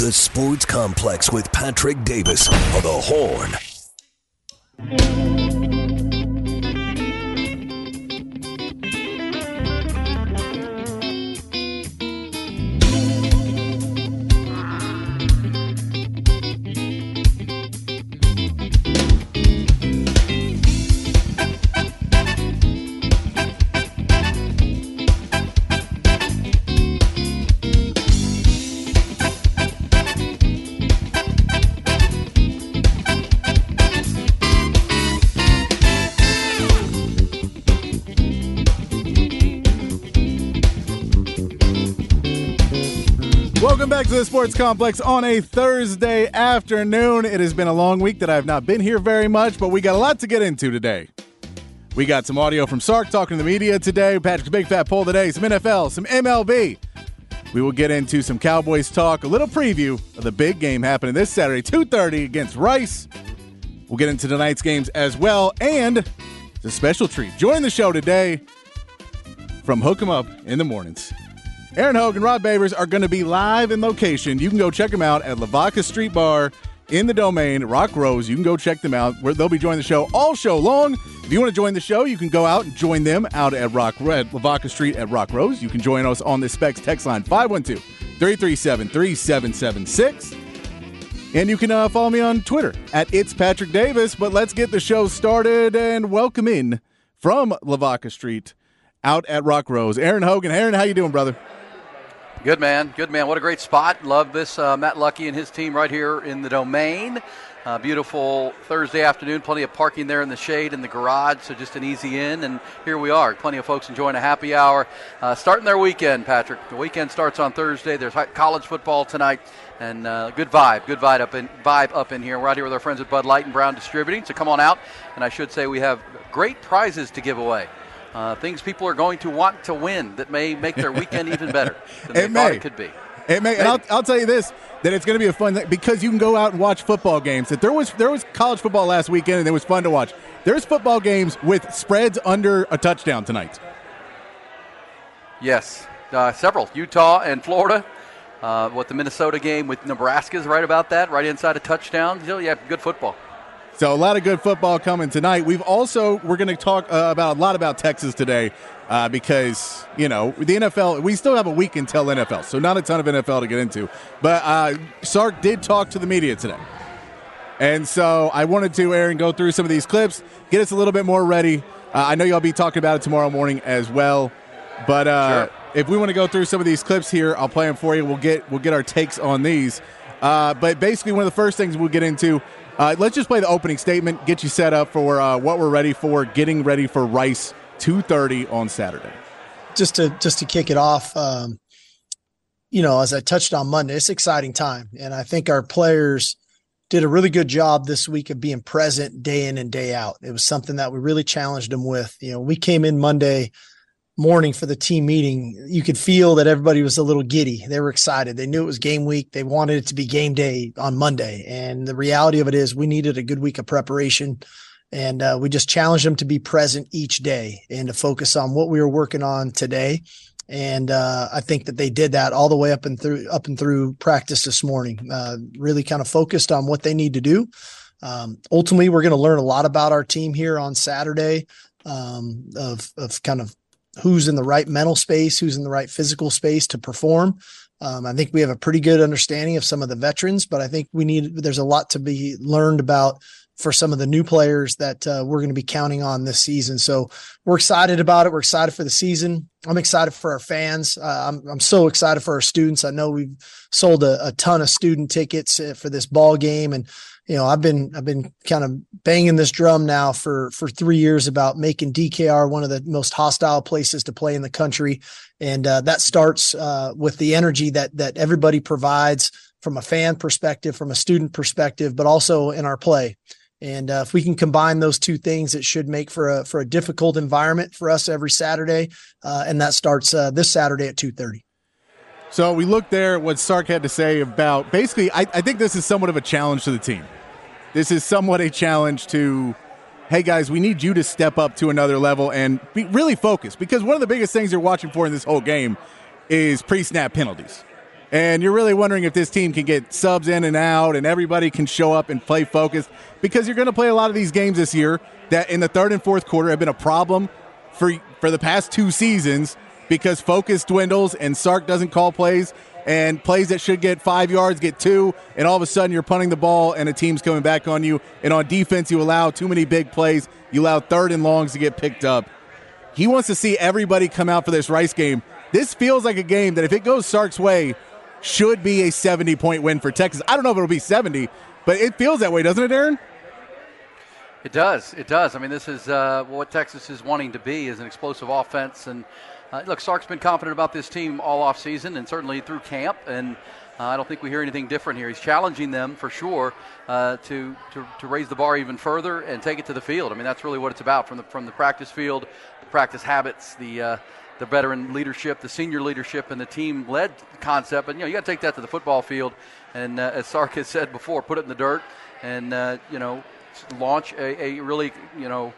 The Sports Complex with Patrick Davis on the Horn. To the Sports Complex on a Thursday afternoon. It has been a long week that I have not been here very much, but we got a lot to get into today. We got some audio from Sark talking to the media today, Patrick's Big Fat Poll today, some NFL, some MLB. We will get into some Cowboys talk, a little preview of the big game happening this Saturday, 2.30 against Rice. We'll get into tonight's games as well, and it's a special treat. Join the show today from Hook 'em Up in the mornings. Aaron Hogan and Rod Babers are going to be live in location. You can go check them out at Lavaca Street Bar in the domain, Rock Rose. You can go check them out. Where they'll be joining the show all show long. If you want to join the show, you can go out and join them out at Rock Red Lavaca Street at Rock Rose. You can join us on the Specs text line 512 337 3776. And you can uh, follow me on Twitter at It's Patrick Davis. But let's get the show started and welcome in from Lavaca Street out at Rock Rose. Aaron Hogan. Aaron, how you doing, brother? Good man, good man. What a great spot. Love this. Uh, Matt Lucky and his team right here in the domain. Uh, beautiful Thursday afternoon. Plenty of parking there in the shade in the garage, so just an easy in. And here we are. Plenty of folks enjoying a happy hour, uh, starting their weekend. Patrick, the weekend starts on Thursday. There's college football tonight, and uh, good vibe, good vibe up in vibe up in here. We're out here with our friends at Bud Light and Brown Distributing. So come on out, and I should say we have great prizes to give away. Uh, things people are going to want to win that may make their weekend even better than they It thought may. it could be. It may, and I'll, I'll tell you this: that it's going to be a fun thing because you can go out and watch football games. That there was there was college football last weekend, and it was fun to watch. There's football games with spreads under a touchdown tonight. Yes, uh, several. Utah and Florida. Uh, what the Minnesota game with Nebraska is right about that, right inside a touchdown. So, yeah, good football. So a lot of good football coming tonight. We've also we're going to talk uh, about a lot about Texas today uh, because you know the NFL. We still have a week until NFL, so not a ton of NFL to get into. But uh, Sark did talk to the media today, and so I wanted to Aaron go through some of these clips, get us a little bit more ready. Uh, I know y'all be talking about it tomorrow morning as well, but uh, Sure. if we want to go through some of these clips here, I'll play them for you. We'll get we'll get our takes on these. Uh, but basically, one of the first things we'll get into. Uh, let's just play the opening statement, get you set up for uh, what we're ready for, getting ready for Rice 2:30 on Saturday. just to just to kick it off, um, you know, as I touched on Monday, it's exciting time, and I think our players did a really good job this week of being present day in and day out. It was something that we really challenged them with. You know, we came in Monday morning for the team meeting. You could feel that everybody was a little giddy. They were excited. They knew it was game week. They wanted it to be game day on Monday. And the reality of it is, we needed a good week of preparation. And uh, we just challenged them to be present each day and to focus on what we were working on today. And uh, I think that they did that all the way up and through up and through practice this morning. Uh, really kind of focused on what they need to do. Um, ultimately, we're going to learn a lot about our team here on Saturday um, of of kind of who's in the right mental space, who's in the right physical space to perform. Um, I think we have a pretty good understanding of some of the veterans, but I think we need there's a lot to be learned about for some of the new players that uh, we're going to be counting on this season. So we're excited about it. We're excited for the season. I'm excited for our fans. Uh, I'm I'm so excited for our students. I know we've sold a, a ton of student tickets uh, for this ball game, and you know I've been I've been kind of banging this drum now for for three years about making DKR one of the most hostile places to play in the country, and uh, that starts uh, with the energy that that everybody provides from a fan perspective, from a student perspective, but also in our play. And uh, if we can combine those two things, it should make for a for a difficult environment for us every Saturday, uh, and that starts uh, this Saturday at two thirty. So we look there at what Sark had to say about basically, I, I think this is somewhat of a challenge to the team. This is somewhat a challenge to, hey guys, we need you to step up to another level and be really focused because one of the biggest things you're watching for in this whole game is pre snap penalties. And you're really wondering if this team can get subs in and out and everybody can show up and play focused because you're going to play a lot of these games this year that in the third and fourth quarter have been a problem for for the past two seasons because focus dwindles and Sark doesn't call plays and plays that should get five yards get two, and all of a sudden you're punting the ball and a team's coming back on you. And on defense, you allow too many big plays. You allow third and longs to get picked up. He wants to see everybody come out for this Rice game. This feels like a game that if it goes Sark's way, should be a 70 point win for Texas. I don't know if it'll be 70, but it feels that way, doesn't it, Aaron? It does. It does. I mean, this is uh, what Texas is wanting to be is an explosive offense. And uh, look, Sark's been confident about this team all off season and certainly through camp. And uh, I don't think we hear anything different here. He's challenging them for sure uh, to, to to raise the bar even further and take it to the field. I mean, that's really what it's about from the from the practice field, the practice habits, the uh, the veteran leadership, the senior leadership, and the team led concept. But you know, you got to take that to the football field. And uh, as Sark has said before, put it in the dirt and uh, you know launch a, a really you know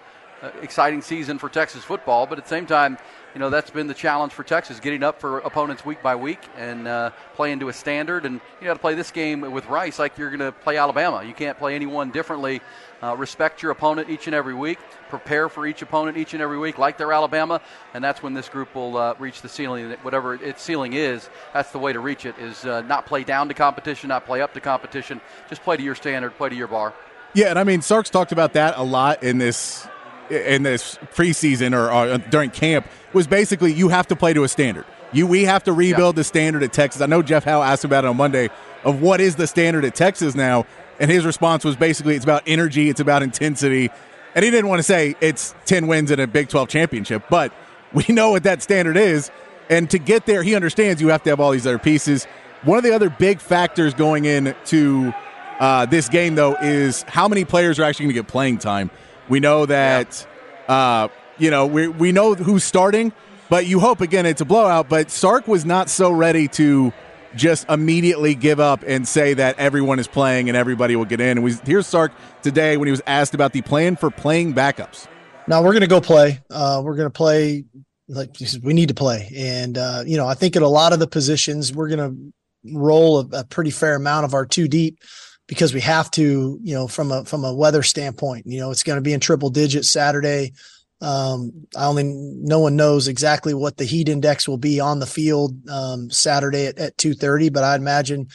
exciting season for Texas football. But at the same time, you know that's been the challenge for Texas, getting up for opponents week by week and uh, playing to a standard. And you got to play this game with Rice like you're going to play Alabama. You can't play anyone differently. Uh, respect your opponent each and every week. Prepare for each opponent each and every week, like they're Alabama. And that's when this group will uh, reach the ceiling. Whatever its ceiling is, that's the way to reach it. Is uh, not play down to competition, not play up to competition. Just play to your standard, play to your bar. Yeah, and I mean Sark's talked about that a lot in this in this preseason or, or during camp was basically you have to play to a standard. You we have to rebuild yeah. the standard at Texas. I know Jeff Howe asked about it on Monday of what is the standard at Texas now, and his response was basically it's about energy, it's about intensity, and he didn't want to say it's ten wins in a Big Twelve championship, but we know what that standard is, and to get there, he understands you have to have all these other pieces. One of the other big factors going into uh, this game, though, is how many players are actually going to get playing time. We know that, yeah. uh, you know, we, we know who's starting, but you hope, again, it's a blowout. But Sark was not so ready to just immediately give up and say that everyone is playing and everybody will get in. And we, here's Sark today when he was asked about the plan for playing backups. Now we're going to go play. Uh, we're going to play like we need to play. And, uh, you know, I think at a lot of the positions, we're going to roll a, a pretty fair amount of our two deep because we have to, you know, from a from a weather standpoint. You know, it's going to be in triple digits Saturday. Um, I only no one knows exactly what the heat index will be on the field um, Saturday at, at two thirty, but I imagine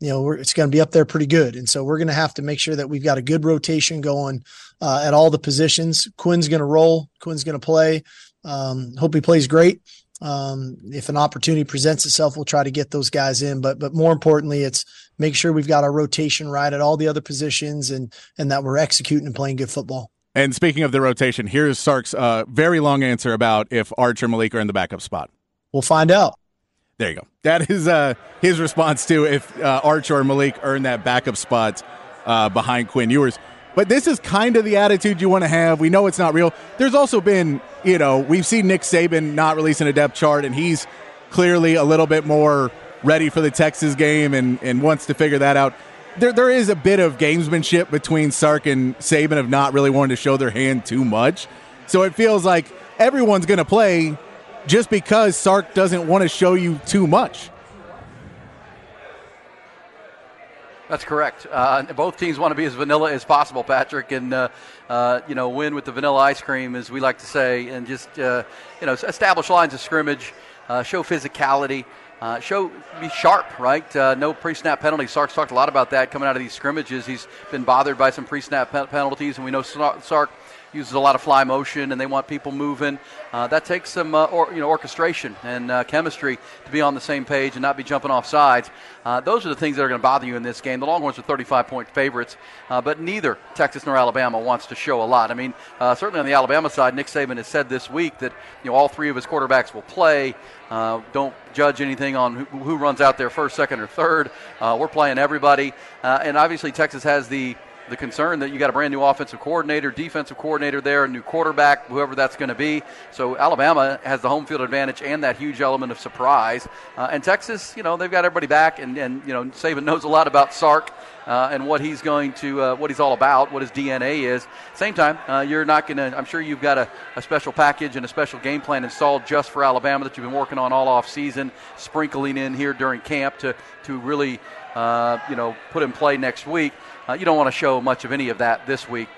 you know it's going to be up there pretty good, and so we're going to have to make sure that we've got a good rotation going uh, at all the positions. Quinn's going to roll. Quinn's going to play. Um, hope he plays great. Um, if an opportunity presents itself, we'll try to get those guys in. But but more importantly, it's make sure we've got our rotation right at all the other positions and and that we're executing and playing good football. And speaking of the rotation, here's Sark's uh, very long answer about if Archer Maalik are in the backup spot. We'll find out. There you go. That is uh, his response to if uh, Arch or Maalik earn that backup spot uh, behind Quinn Ewers. But this is kind of the attitude you want to have. We know it's not real. There's also been, you know, we've seen Nick Saban not releasing a depth chart, and he's clearly a little bit more ready for the Texas game and, and wants to figure that out. There, there is a bit of gamesmanship between Sark and Saban of not really wanting to show their hand too much. So it feels like everyone's going to play just because Sark doesn't want to show you too much. That's correct. Uh, both teams want to be as vanilla as possible, Patrick, and uh, uh, you know win with the vanilla ice cream, as we like to say, and just uh, you know establish lines of scrimmage, uh, show physicality. Uh, show be sharp, right? no pre-snap penalties. Sark's talked a lot about that coming out of these scrimmages. He's been bothered by some pre-snap pe- penalties, and we know Sark uses a lot of fly motion, and they want people moving. Uh, that takes some uh, or, you know orchestration and uh, chemistry to be on the same page and not be jumping off sides. Uh, those are the things that are going to bother you in this game. The Longhorns are 35 point favorites, uh, but neither Texas nor Alabama wants to show a lot. I mean, uh, certainly on the Alabama side, Nick Saban has said this week that you know all three of his quarterbacks will play. Uh, don't judge anything on who, who, runs out there first, second, or third. Uh, we're playing everybody, uh, and obviously Texas has the the concern that you got a brand new offensive coordinator, defensive coordinator there, a new quarterback, whoever that's going to be. So Alabama has the home field advantage and that huge element of surprise. Uh, and Texas, you know, they've got everybody back, and, and you know, Saban knows a lot about Sark uh, and what he's going to, uh, what he's all about, what his DNA is. Same time, uh, you're not going to. I'm sure you've got a, a, special package and a special game plan installed just for Alabama that you've been working on all off season, sprinkling in here during camp to to really, uh, you know, put in play next week. Uh, you don't want to show much of any of that this week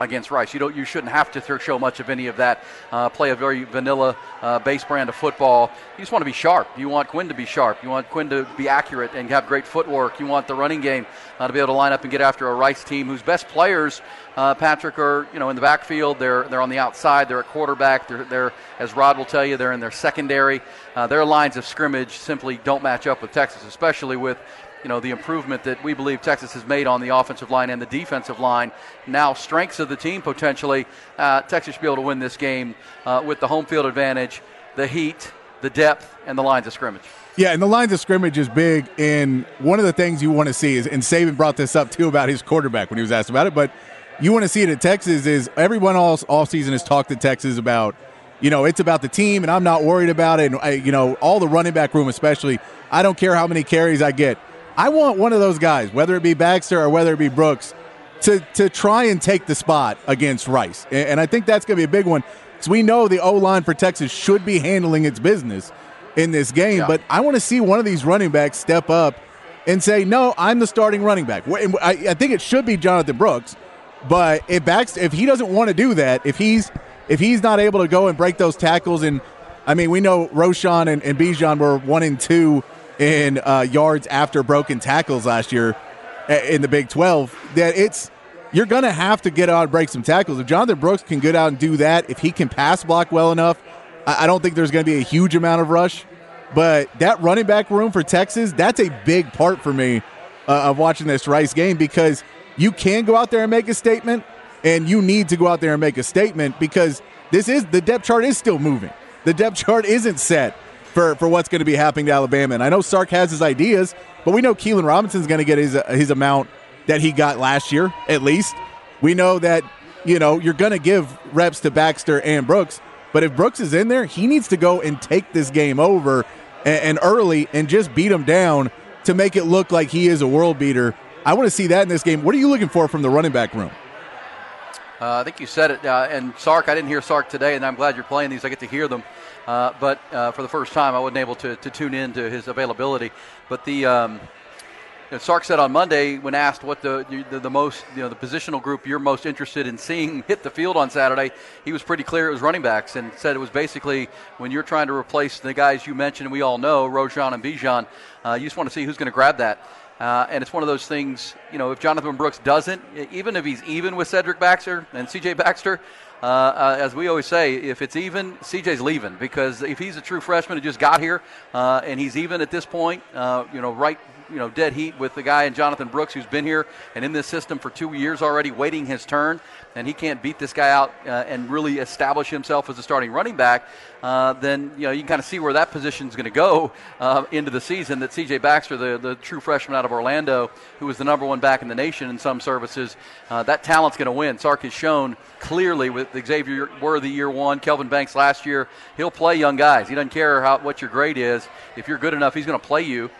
against Rice. You don't. You shouldn't have to show much of any of that. Uh, play a very vanilla uh, base brand of football. You just want to be sharp. You want Quinn to be sharp. You want Quinn to be accurate and have great footwork. You want the running game uh, to be able to line up and get after a Rice team whose best players, uh, Patrick, are you know in the backfield. They're they're on the outside. They're at quarterback. They're, they're as Rod will tell you, they're in their secondary. Uh, their lines of scrimmage simply don't match up with Texas, especially with you know the improvement that we believe Texas has made on the offensive line and the defensive line. Now strengths of the team potentially. Uh, Texas should be able to win this game uh, with the home field advantage, the heat, the depth, and the lines of scrimmage. Yeah, and the lines of scrimmage is big. And one of the things you want to see is, and Saban brought this up too about his quarterback when he was asked about it, but you want to see it at Texas is everyone all, all season has talked to Texas about, you know, it's about the team, and I'm not worried about it. And, I, you know, all the running back room, especially, I don't care how many carries I get. I want one of those guys, whether it be Baxter or whether it be Brooks, to to try and take the spot against Rice. And I think that's going to be a big one because we know the O line for Texas should be handling its business in this game. Yeah. But I want to see one of these running backs step up and say, "No, I'm the starting running back." I, think it should be Jonathan Brooks, but if Baxter, if he doesn't want to do that, if he's if he's not able to go and break those tackles, and I mean, we know Roschon and, and Bijan were one and two in uh, yards after broken tackles last year in the Big 12 that it's you're going to have to get out and break some tackles. If Jonathan Brooks can get out and do that, if he can pass block well enough, I don't think there's going to be a huge amount of rush. But that running back room for Texas, that's a big part for me uh, of watching this Rice game because you can go out there and make a statement, and you need to go out there and make a statement because this is the depth chart is still moving. The depth chart isn't set for, for what's going to be happening to Alabama. And I know Sark has his ideas, but we know Keilan Robinson's going to get his, his amount that he got last year, at least. We know that, you know, you're going to give reps to Baxter and Brooks, but if Brooks is in there, he needs to go and take this game over and, and early and just beat him down to make it look like he is a world beater. I want to see that in this game. What are you looking for from the running back room? Uh, I think you said it. Uh, and Sark, I didn't hear Sark today, and I'm glad you're playing these. I get to hear them. Uh, but uh, for the first time, I wasn't able to, to tune in to his availability. But the um, you know, Sark said on Monday when asked what the, the, the most you know the positional group you're most interested in seeing hit the field on Saturday, he was pretty clear it was running backs and said it was basically when you're trying to replace the guys you mentioned we all know Roschon and Bijan, uh, you just want to see who's going to grab that. Uh, and it's one of those things, you know, if Jonathan Brooks doesn't, even if he's even with Cedric Baxter and CJ Baxter, uh, uh, as we always say, if it's even, CJ's leaving because if he's a true freshman who just got here uh, and he's even at this point, uh, you know, right you know dead heat with the guy in Jonathan Brooks who's been here and in this system for two years already, waiting his turn, and he can't beat this guy out uh, and really establish himself as a starting running back. Uh, then you know you can kind of see where that position is going to go uh, into the season. That C.J. Baxter, the, the true freshman out of Orlando, who was the number one back in the nation in some services, uh, that talent's going to win. Sark has shown clearly with Xavier Worthy year one, Kelvin Banks last year, he'll play young guys. He doesn't care how what your grade is. If you're good enough, he's going to play you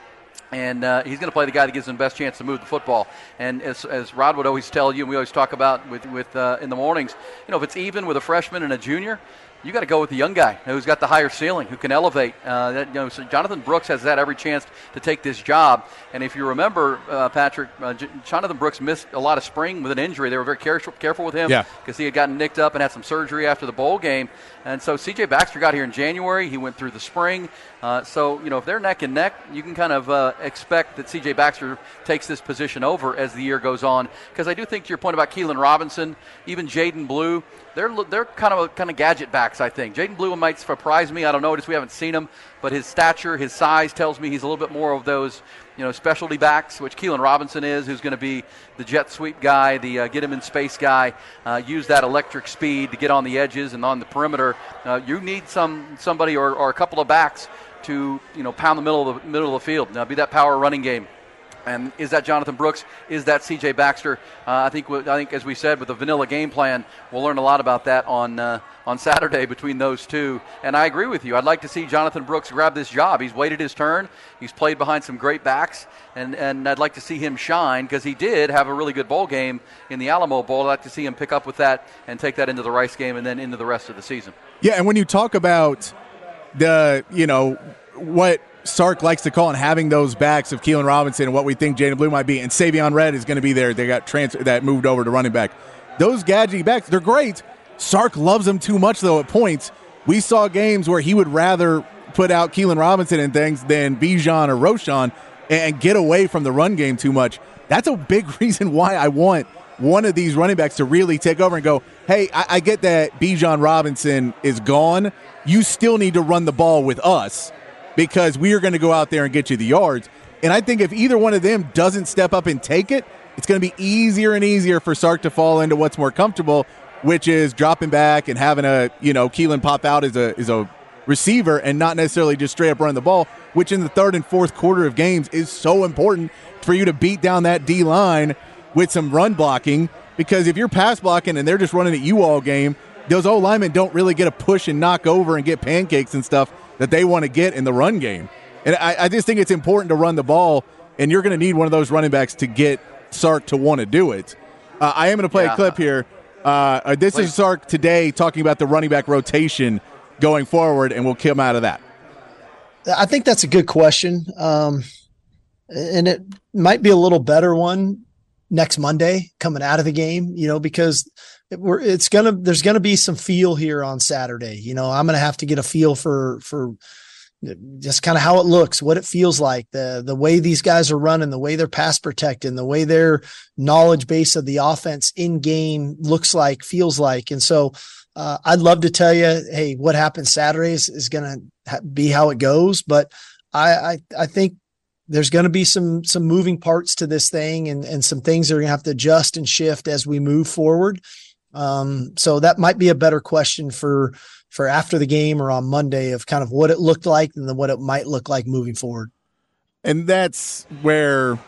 and uh, he's going to play the guy that gives him the best chance to move the football. And as, as Rod would always tell you, and we always talk about with, with uh, in the mornings, you know, if it's even with a freshman and a junior, you got to go with the young guy who's got the higher ceiling, who can elevate. Uh, that, you know, so Jonathan Brooks has had every chance to take this job. And if you remember, uh, Patrick, uh, J- Jonathan Brooks missed a lot of spring with an injury. They were very careful, careful with him because yeah. he had gotten nicked up and had some surgery after the bowl game. And so C.J. Baxter got here in January. He went through the spring. Uh, so, you know, if they're neck and neck, you can kind of uh, expect that C.J. Baxter takes this position over as the year goes on. Because I do think to your point about Keilan Robinson, even Jaydon Blue, they're they're kind of kind of gadget I think Jaydon Blue might surprise me. I don't know. Just we haven't seen him, but his stature, his size tells me he's a little bit more of those you know specialty backs, which Keilan Robinson is, who's going to be the jet sweep guy, the uh, get him in space guy. Uh, use that electric speed to get on the edges and on the perimeter. Uh, you need some somebody or, or a couple of backs to you know pound the middle of the middle of the field. Now be that power running game. And is that Jonathan Brooks? Is that C.J. Baxter? Uh, I think. I think, as we said, with the vanilla game plan, we'll learn a lot about that on uh, on Saturday between those two. And I agree with you. I'd like to see Jonathan Brooks grab this job. He's waited his turn. He's played behind some great backs, and and I'd like to see him shine because he did have a really good bowl game in the Alamo Bowl. I'd like to see him pick up with that and take that into the Rice game and then into the rest of the season. Yeah, and when you talk about the you know what Sark likes to call and having those backs of Keilan Robinson and what we think Jaydon Blue might be, and Savion Red is going to be there. They got transfer that moved over to running back. Those gadgety backs, they're great. Sark loves them too much though. At points, we saw games where he would rather put out Keilan Robinson and things than Bijan or Roschon and get away from the run game too much. That's a big reason why I want one of these running backs to really take over and go, hey, I, I get that Bijan Robinson is gone. You still need to run the ball with us because we are going to go out there and get you the yards. And I think if either one of them doesn't step up and take it, it's going to be easier and easier for Sark to fall into what's more comfortable, which is dropping back and having a you know Keilan pop out as a as a receiver and not necessarily just straight up run the ball, which in the third and fourth quarter of games is so important for you to beat down that D line with some run blocking. Because if you're pass blocking and they're just running at you all game, those old linemen don't really get a push and knock over and get pancakes and stuff that they want to get in the run game. And I, I just think it's important to run the ball, and you're going to need one of those running backs to get Sark to want to do it. Uh, I am going to play yeah. a clip here. Uh, uh, this Please. is Sark today talking about the running back rotation going forward, and we'll come out of that. I think that's a good question. Um, and it might be a little better one next Monday coming out of the game, you know, because it, it's gonna there's gonna be some feel here on Saturday. You know, I'm gonna have to get a feel for for just kind of how it looks, what it feels like, the the way these guys are running, the way they're pass protecting, the way their knowledge base of the offense in game looks like, feels like, and so uh, I'd love to tell you, hey, what happens Saturday is, is going to ha- be how it goes, but I, I I think there's going to be some some moving parts to this thing, and and some things are going to have to adjust and shift as we move forward. Um, so that might be a better question for for after the game or on Monday of kind of what it looked like and then what it might look like moving forward. And that's where,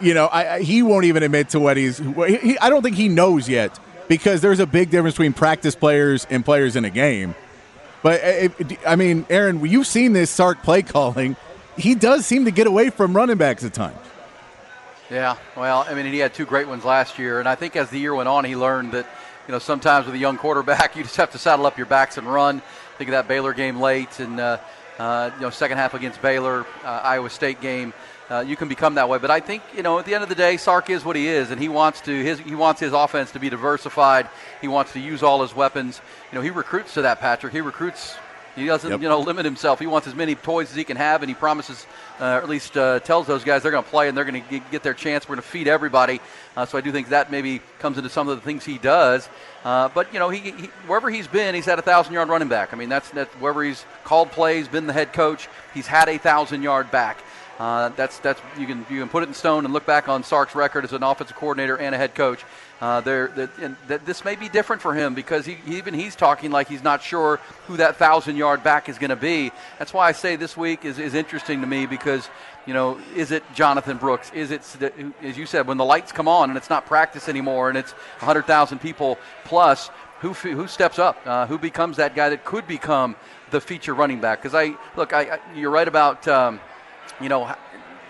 you know, I, I he won't even admit to what he's. He, I don't think he knows yet because there's a big difference between practice players and players in a game. But if, I mean, Aaron, you've seen this Sark play calling. He does seem to get away from running backs at times. Yeah, well, I mean, he had two great ones last year, and I think as the year went on, he learned that you know, sometimes with a young quarterback, you just have to saddle up your backs and run. Think of that Baylor game late, and uh, uh, you know, second half against Baylor, uh, Iowa State game. Uh, you can become that way, but I think you know at the end of the day, Sark is what he is, and he wants to his he wants his offense to be diversified. He wants to use all his weapons. You know, he recruits to that, Patrick. He recruits he doesn't, yep. you know, limit himself. He wants as many toys as he can have, and he promises, uh, or at least uh, tells those guys they're going to play and they're going to get their chance. We're going to feed everybody. Uh, so I do think that maybe comes into some of the things he does. Uh, but you know, he, he, wherever he's been, he's had a thousand yard running back. I mean, that's that's wherever he's called plays, been the head coach, he's had a thousand yard back. Uh, that's that's you can you can put it in stone and look back on Sark's record as an offensive coordinator and a head coach. Uh, there, that, this may be different for him because he, even he's talking like he's not sure who that thousand yard back is going to be. That's why I say this week is, is interesting to me because you know, is it Jonathan Brooks? Is it, as you said, when the lights come on and it's not practice anymore and it's 100,000 people plus, who, who steps up? Uh, who becomes that guy that could become the feature running back? Because I look, I, I, you're right about, um, you know,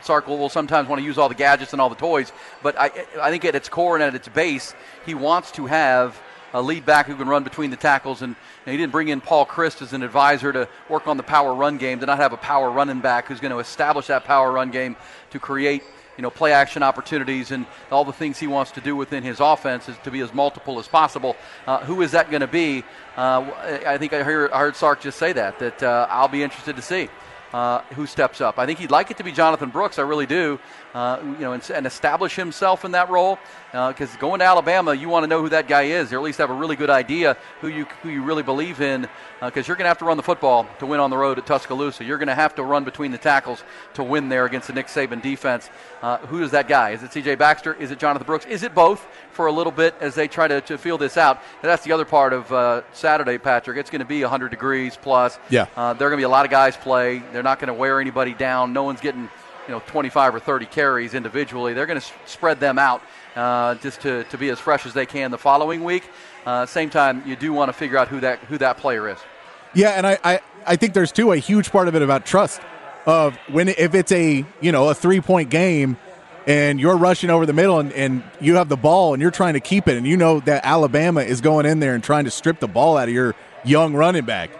Sark will sometimes want to use all the gadgets and all the toys, but I, I think at its core and at its base, he wants to have a lead back who can run between the tackles. And, and, he didn't bring in Paul Chryst as an advisor to work on the power run game, to not have a power running back who's going to establish that power run game to create you know, play action opportunities and all the things he wants to do within his offense is to be as multiple as possible. Uh, who is that going to be? Uh, I think I heard, I heard Sark just say that, that uh, I'll be interested to see uh, who steps up. I think he'd like it to be Jonathan Brooks. I really do. Uh, you know, and, and, establish himself in that role. Because uh, going to Alabama, you want to know who that guy is, or at least have a really good idea who you who you really believe in. Because uh, you're going to have to run the football to win on the road at Tuscaloosa. You're going to have to run between the tackles to win there against the Nick Saban defense. Uh, who is that guy? Is it C.J. Baxter? Is it Jonathan Brooks? Is it both for a little bit as they try to, to feel this out? And that's the other part of uh, Saturday, Patrick. It's going to be 100 degrees plus. Yeah. there are going to be a lot of guys play. They're not going to wear anybody down. No one's getting you know 25 or 30 carries individually. They're going to spread them out uh, just to, to be as fresh as they can the following week. Uh, same time, you do want to figure out who that who that player is. Yeah, and I, I, I think there's too a huge part of it about trust of when if it's a you know a three point game and you're rushing over the middle and, and you have the ball and you're trying to keep it and you know that Alabama is going in there and trying to strip the ball out of your young running back.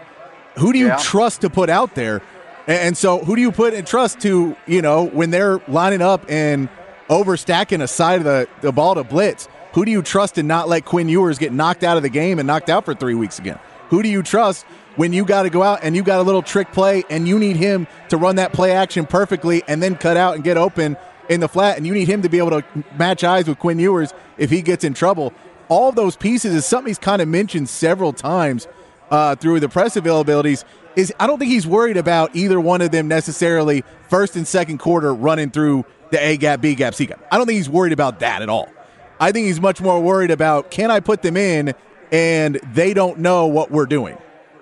Who do you yeah. trust to put out there? And so who do you put in trust to, you know, when they're lining up and overstacking a side of the, the ball to blitz? Who do you trust to not let Quinn Ewers get knocked out of the game and knocked out for three weeks again? Who do you trust when you got to go out and you got a little trick play and you need him to run that play action perfectly and then cut out and get open in the flat and you need him to be able to match eyes with Quinn Ewers if he gets in trouble. All those pieces is something he's kind of mentioned several times uh, through the press availabilities. Is I don't think he's worried about either one of them necessarily first and second quarter running through the A gap, B gap, C gap. I don't think he's worried about that at all. I think he's much more worried about can I put them in and they don't know what we're doing.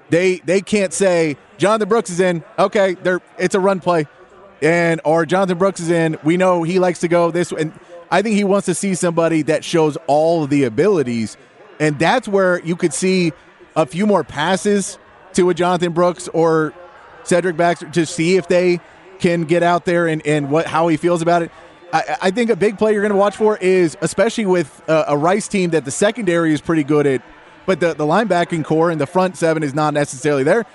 They they can't say Jonathan Brooks is in. Okay, they're it's a run play and or Jonathan Brooks is in. We know he likes to go this, and I think he wants to see somebody that shows all the abilities, and that's where you could see a few more passes to a Jonathan Brooks or Cedric Baxter to see if they can get out there and, and what how he feels about it. I, I think a big play you're going to watch for is especially with a, a Rice team that the secondary is pretty good at, but the, the linebacking core and the front seven is not necessarily there.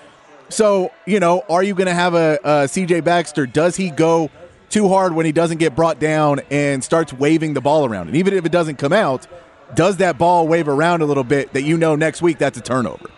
So, you know, are you going to have a, a CJ Baxter? Does he go too hard when he doesn't get brought down and starts waving the ball around? And even if it doesn't come out, does that ball wave around a little bit that you know next week that's a turnover?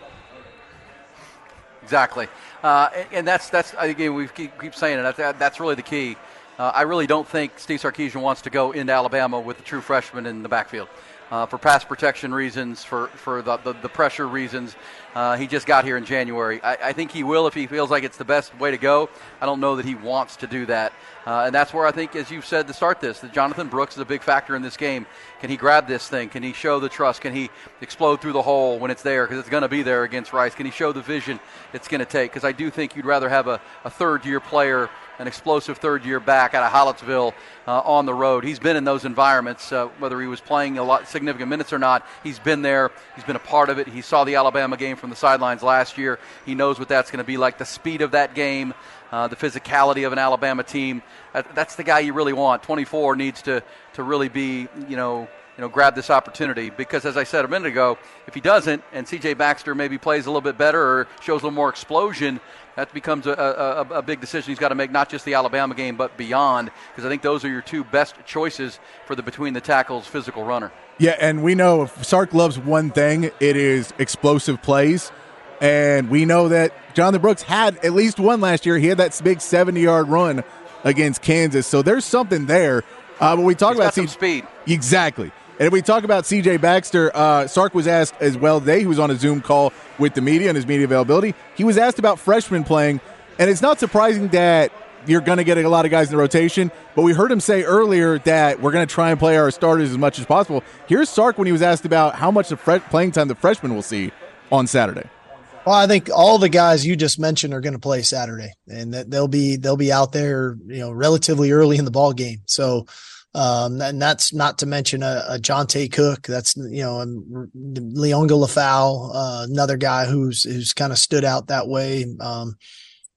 Exactly. Uh, and that's, that's again, we keep, keep saying it, that's, that's really the key. Uh, I really don't think Steve Sarkisian wants to go into Alabama with the true freshman in the backfield uh, for pass protection reasons, for, for the, the, the pressure reasons. Uh, he just got here in January. I, I, think he will if he feels like it's the best way to go. I don't know that he wants to do that. Uh, and that's where I think, as you've said to start this, that Jonathan Brooks is a big factor in this game. Can he grab this thing? Can he show the trust? Can he explode through the hole when it's there? Because it's going to be there against Rice. Can he show the vision it's going to take? Because I do think you'd rather have a, a third year player an explosive third year back out of Hallettsville uh, on the road. He's been in those environments, uh, whether he was playing a lot significant minutes or not. He's been there. He's been a part of it. He saw the Alabama game from the sidelines last year. He knows what that's going to be like. The speed of that game, uh, the physicality of an Alabama team. that's the guy you really want. 24 needs to to really be, you know, you know, grab this opportunity because, as I said a minute ago, if he doesn't and C.J. Baxter maybe plays a little bit better or shows a little more explosion, that becomes a, a, a big decision he's got to make, not just the Alabama game, but beyond, because I think those are your two best choices for the between the tackles physical runner. Yeah, and we know if Sark loves one thing, it is explosive plays. And we know that Jonathan Brooks had at least one last year. He had that big 70 yard run against Kansas. So there's something there. Uh, but we talk He's about some speed. Exactly. And if we talk about CJ Baxter, uh, Sark was asked as well today. He was on a Zoom call with the media and his media availability. He was asked about freshmen playing, and it's not surprising that you're going to get a lot of guys in the rotation. But we heard him say earlier that we're going to try and play our starters as much as possible. Here's Sark when he was asked about how much of playing time the freshmen will see on Saturday. Well, I think all the guys you just mentioned are going to play Saturday, and that they'll be they'll be out there, you know, relatively early in the ball game. So um, and that's not to mention a, a Johntay Cook. That's you know, Liona Lefau, uh, another guy who's who's kind of stood out that way. Um,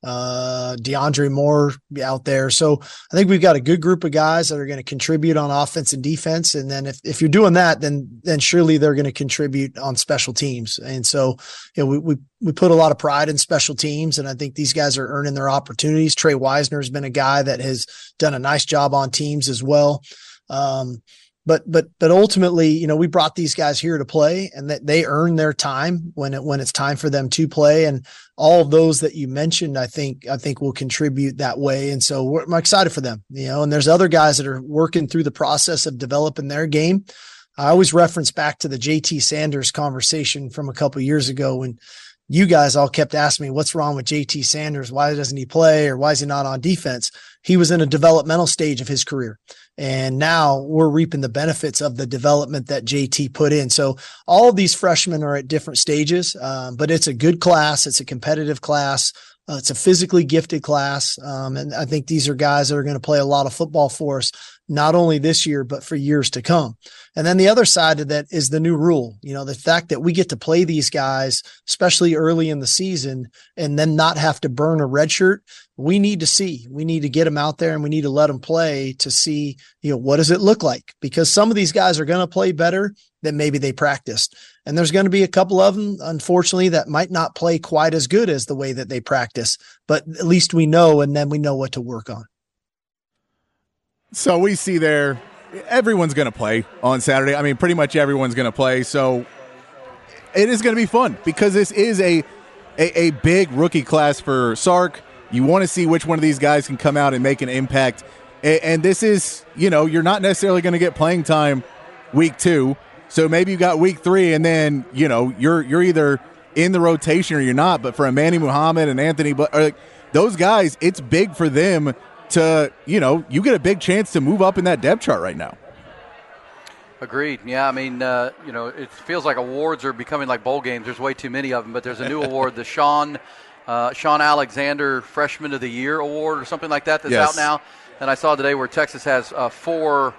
uh, DeAndre Moore out there. So I think we've got a good group of guys that are going to contribute on offense and defense. And then if, if you're doing that, then then surely they're going to contribute on special teams. And so you know we, we we put a lot of pride in special teams, and I think these guys are earning their opportunities. Trey Wisner has been a guy that has done a nice job on teams as well. Um, but but but ultimately, you know, we brought these guys here to play, and that they earn their time when it when it's time for them to play. And all of those that you mentioned, I think I think will contribute that way. And so I'm excited for them, you know. And there's other guys that are working through the process of developing their game. I always reference back to the JT Sanders conversation from a couple years ago when you guys all kept asking me, what's wrong with JT Sanders? Why doesn't he play or why is he not on defense? He was in a developmental stage of his career. And now we're reaping the benefits of the development that JT put in. So all of these freshmen are at different stages, um, but it's a good class. It's a competitive class. Uh, it's a physically gifted class. Um, and I think these are guys that are going to play a lot of football for us, not only this year, but for years to come. And then the other side of that is the new rule. You know, the fact that we get to play these guys, especially early in the season, and then not have to burn a red shirt. We need to see, we need to get them out there and we need to let them play to see, you know, what does it look like? Because some of these guys are going to play better than maybe they practiced. And there's going to be a couple of them, unfortunately, that might not play quite as good as the way that they practice, but at least we know, and then we know what to work on. So we see there, everyone's going to play on Saturday. I mean, pretty much everyone's going to play. So it is going to be fun because this is a, a, a big rookie class for Sark. You want to see which one of these guys can come out and make an impact. And this is, you know, you're not necessarily going to get playing time week two. So maybe you got week three, and then you know you're you're either in the rotation or you're not. But for Manny Muhammad and Anthony, but like, those guys, it's big for them to you know you get a big chance to move up in that depth chart right now. Agreed. Yeah, I mean, uh, you know, it feels like awards are becoming like bowl games. There's way too many of them, but there's a new award, the Sean uh, Shaun Alexander Freshman of the Year Award or something like that that's yes. out now. And I saw today where Texas has uh, four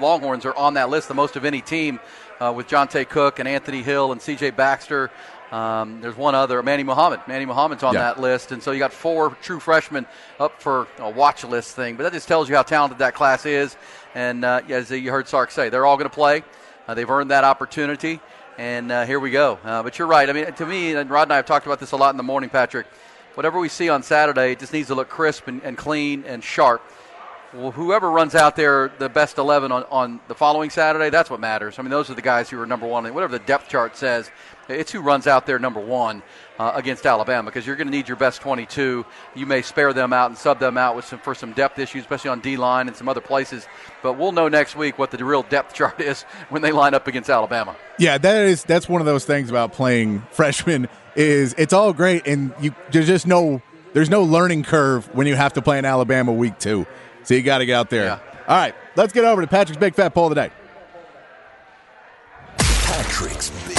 Longhorns are on that list, the most of any team uh, with Johntay Cook and Anthony Hill and C.J. Baxter. Um, there's one other, Manny Muhammad. Manny Muhammad's on yeah. that list, and so you got four true freshmen up for a watch list thing. But that just tells you how talented that class is. And uh, as you heard Sark say, they're all going to play. Uh, they've earned that opportunity, and uh, here we go. Uh, but you're right. I mean, to me, and Rod and I have talked about this a lot in the morning, Patrick. Whatever we see on Saturday, it just needs to look crisp and, and clean and sharp well, whoever runs out there the best 11 on, on the following Saturday, that's what matters. I mean, those are the guys who are number one. Whatever the depth chart says, it's who runs out there number one uh, against Alabama because you're going to need your best 22. You may spare them out and sub them out with some for some depth issues, especially on D line and some other places. But we'll know next week what the real depth chart is when they line up against Alabama. Yeah, that is that's one of those things about playing freshmen is it's all great and you there's just no there's no learning curve when you have to play in Alabama week two. So you got to get out there. Yeah. All right, let's get over to Patrick's Big Fat Poll of the Day. Patrick's Big,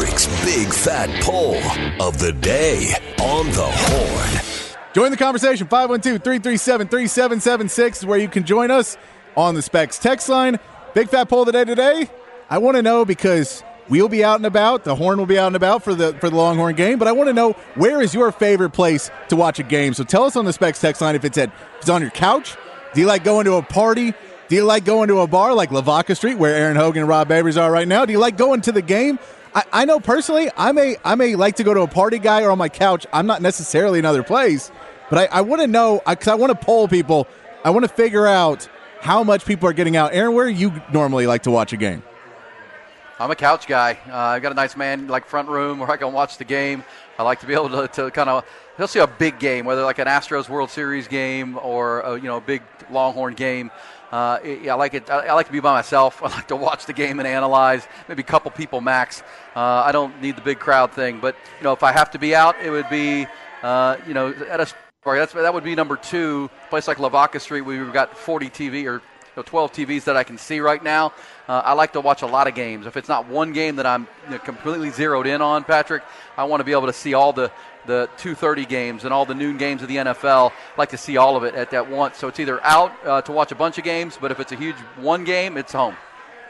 Patrick's Big Fat Poll of the Day on the Horn. Join the conversation 512 337 3776 is where you can join us on the Specs text line. Big Fat Poll of the Day today. I want to know because we'll be out and about. The Horn will be out and about for the for the Longhorn game. But I want to know where is your favorite place to watch a game. So tell us on the Specs text line if it's at if it's on your couch, do you like going to a party? Do you like going to a bar like Lavaca Street, where Aaron Hogan and Rod Babers are right now? Do you like going to the game? I, I know personally, I may I may like to go to a party guy or on my couch. I'm not necessarily another place, but I, I want to know because I, I want to poll people. I want to figure out how much people are getting out. Aaron, where you normally like to watch a game? I'm a couch guy. Uh, I've got a nice man like front room where I can watch the game. I like to be able to, to kind of he'll see a big game, whether like an Astros World Series game or a, you know a big Longhorn game. Uh, I like it. I, like to be by myself. I like to watch the game and analyze. Maybe a couple people max. Uh, I don't need the big crowd thing, but you know if I have to be out, it would be uh, you know at a that's, that would be number two. A place like Lavaca Street, we've got 40 TV or know, 12 TVs that I can see right now. Uh, I like to watch a lot of games. If it's not one game that I'm you know, completely zeroed in on, Patrick, I want to be able to see all the the 2:30 games and all the noon games of the NFL. I like to see all of it at that once. So it's either out uh, to watch a bunch of games, but if it's a huge one game, it's home.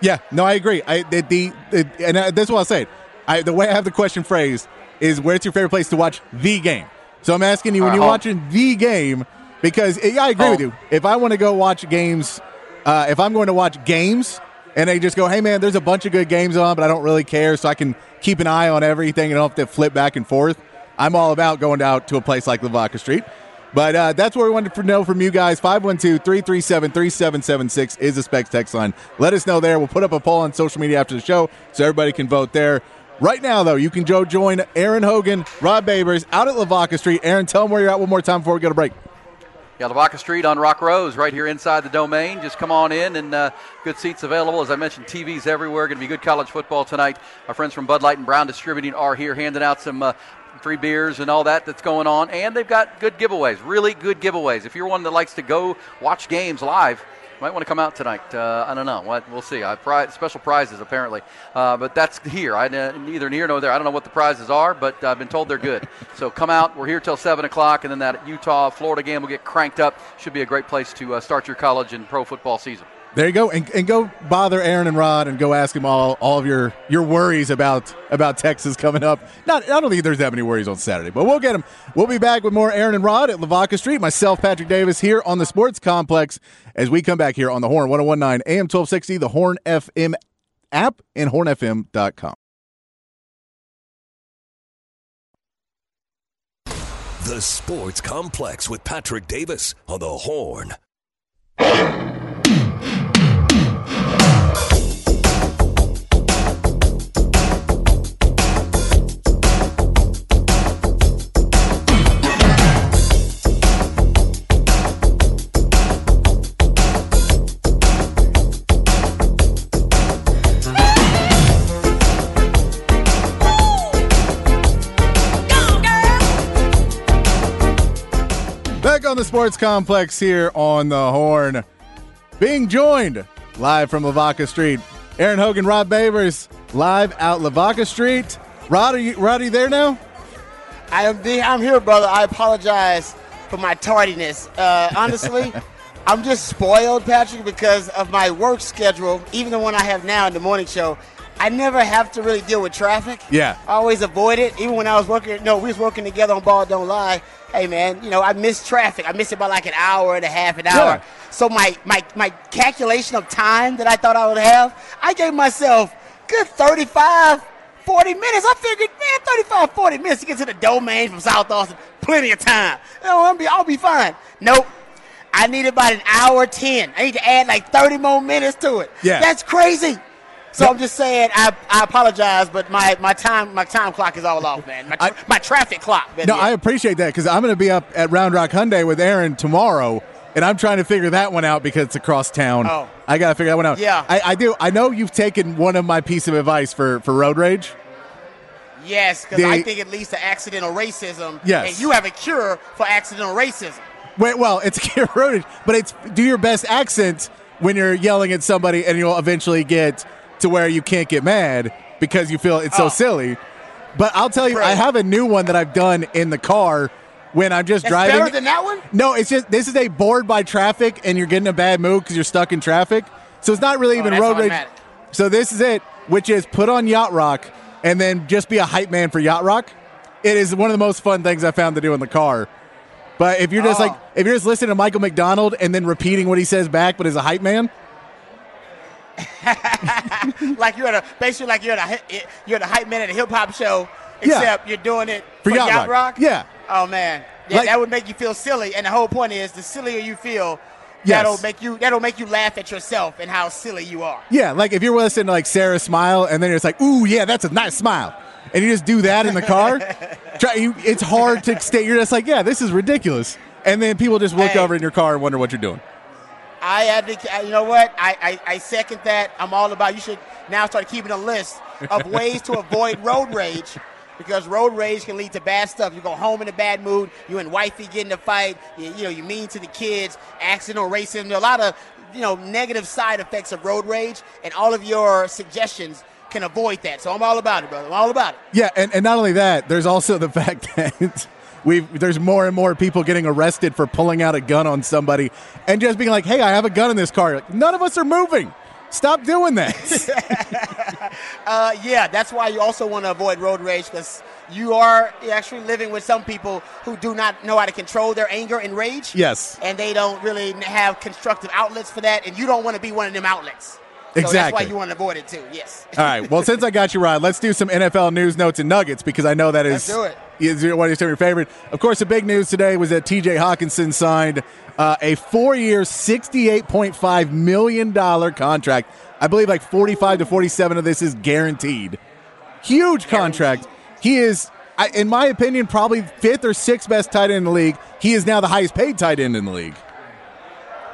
Yeah, no, I agree. I the, the, and uh, that's what I said. I the way I have the question phrased is, "Where's your favorite place to watch the game?" So I'm asking you when you're home. watching the game because yeah, I agree home. with you. If I want to go watch games uh, if I'm going to watch games and they just go, hey, man, there's a bunch of good games on, but I don't really care, so I can keep an eye on everything and don't have to flip back and forth, I'm all about going out to a place like Lavaca Street. But uh, that's what we wanted to know from you guys. 512 337 3776 is the Specs text line. Let us know there. We'll put up a poll on social media after the show so everybody can vote there. Right now, though, you can go join Aaron Hogan, Rod Babers out at Lavaca Street. Aaron, tell them where you're at one more time before we go to break. Yeah, Lavaca Street on Rock Rose, right here inside the domain. Just come on in, and uh, good seats available. As I mentioned, TVs everywhere. Going to be good college football tonight. Our friends from Bud Light and Brown Distributing are here, handing out some uh, free beers and all that that's going on. And they've got good giveaways, really good giveaways. If you're one that likes to go watch games live, Might want to come out tonight. Uh, I don't know. What we'll see. I pri- special prizes apparently, uh, but that's here. I uh, neither near nor there. I don't know what the prizes are, but I've been told they're good. so come out. We're here till seven o'clock, and then that Utah Florida game will get cranked up. Should be a great place to uh, start your college and pro football season. There you go, and, and go bother Aaron and Rod and go ask them all all of your your worries about about Texas coming up. Not I don't think there's that many worries on Saturday, but we'll get them. We'll be back with more Aaron and Rod at Lavaca Street. Myself, Patrick Davis, here on the Sports Complex as we come back here on the Horn 1019 AM 1260, the Horn FM app, and hornfm.com. The Sports Complex with Patrick Davis on the Horn. On the Sports Complex here on the Horn. Being joined live from Lavaca Street. Aaron Hogan, Rod Babers, live out Lavaca Street. Rod, are you, Rod, are you there now? I am the, I'm here, brother. I apologize for my tardiness. Uh, honestly, I'm just spoiled, Patrick, because of my work schedule, even the one I have now in the morning show. I never have to really deal with traffic. Yeah. I always avoid it. Even when I was working, no, we was working together on Ball Don't Lie. Hey man, you know, I miss traffic. I miss it by like an hour and a half, an hour. Yeah. So my, my my calculation of time that I thought I would have, I gave myself good 35, 40 minutes. I figured, man, 35, 40 minutes to get to the domain from South Austin. Plenty of time. You know, I'll be, I'll be fine. Nope. I need about an hour 10. I need to add like 30 more minutes to it. Yeah. That's crazy. So I'm just saying, I, I apologize, but my, my time my time clock is all off, man. My, tra- I- my traffic clock. No. I appreciate that because I'm going to be up at Round Rock Hyundai with Aaron tomorrow, and I'm trying to figure that one out because it's across town. Oh. I got to figure that one out. Yeah. I, I do. I know you've taken one of my piece of advice for, for road rage. Yes, because I think it leads to accidental racism. Yes. And you have a cure for accidental racism. Wait, well, it's a cure road rage, but it's do your best accent when you're yelling at somebody, and you'll eventually get to where you can't get mad because you feel it's so Oh. silly. But I'll tell you, I have a new one that I've done in the car when I'm just That's driving. better than that one? No, it's just this is a bored by traffic and you're getting a bad mood because you're stuck in traffic. So it's not really oh, even Oh, that's road rage. So this is it, which is put on Yacht Rock and then just be a hype man for Yacht Rock. It is one of the most fun things I found to do in the car. But if you're just Oh. like if you're just listening to Michael McDonald and then repeating what he says back, but as a hype man, like you're at a basically like you're at a you're at a hype man at a hip hop show, Yeah. except you're doing it For for, Yacht yacht, Rock. rock. Yeah. Oh man, yeah, Like- that would make you feel silly. And the whole point is, the sillier you feel, Yes. that'll make you that'll make you laugh at yourself and how silly you are. yeah, like if you're listening to like Sarah smile and then it's like, ooh, yeah, that's a nice smile, and you just do that in the car, try, you, it's hard to stay. You're just like, yeah, this is ridiculous, and then people just look Hey. over in your car and wonder what you're doing. I advocate. Uh, you know what? I, I I second that. I'm all about. You should now start keeping a list of ways to avoid road rage. Because road rage can lead to bad stuff. You go home in a bad mood. You and wifey get in a fight. You, you know you mean to the kids. Accidental racism. There are a lot of you know negative side effects of road rage, and all of your suggestions can avoid that. So I'm all about it, brother. I'm all about it. Yeah, and, and not only that, there's also the fact that we've there's more and more people getting arrested for pulling out a gun on somebody and just being like, "Hey, I have a gun in this car." Like, None of us are moving. Stop doing that. Uh, yeah, that's why you also want to avoid road rage because you are actually living with some people who do not know how to control their anger and rage. Yes. And they don't really have constructive outlets for that, and you don't want to be one of them outlets. So that's why you want to avoid it too. Yes. All right. Well, since I got you, Rod, let's do some NFL news, notes, and nuggets because I know that is It. is one of your favorite. Of course, the big news today was that T.J. Hockenson signed uh, a four-year, sixty-eight point five million dollar contract. I believe like forty-five to forty-seven of this is guaranteed. Huge contract. He is, I, in my opinion, probably fifth or sixth best tight end in the league. He is now the highest paid tight end in the league.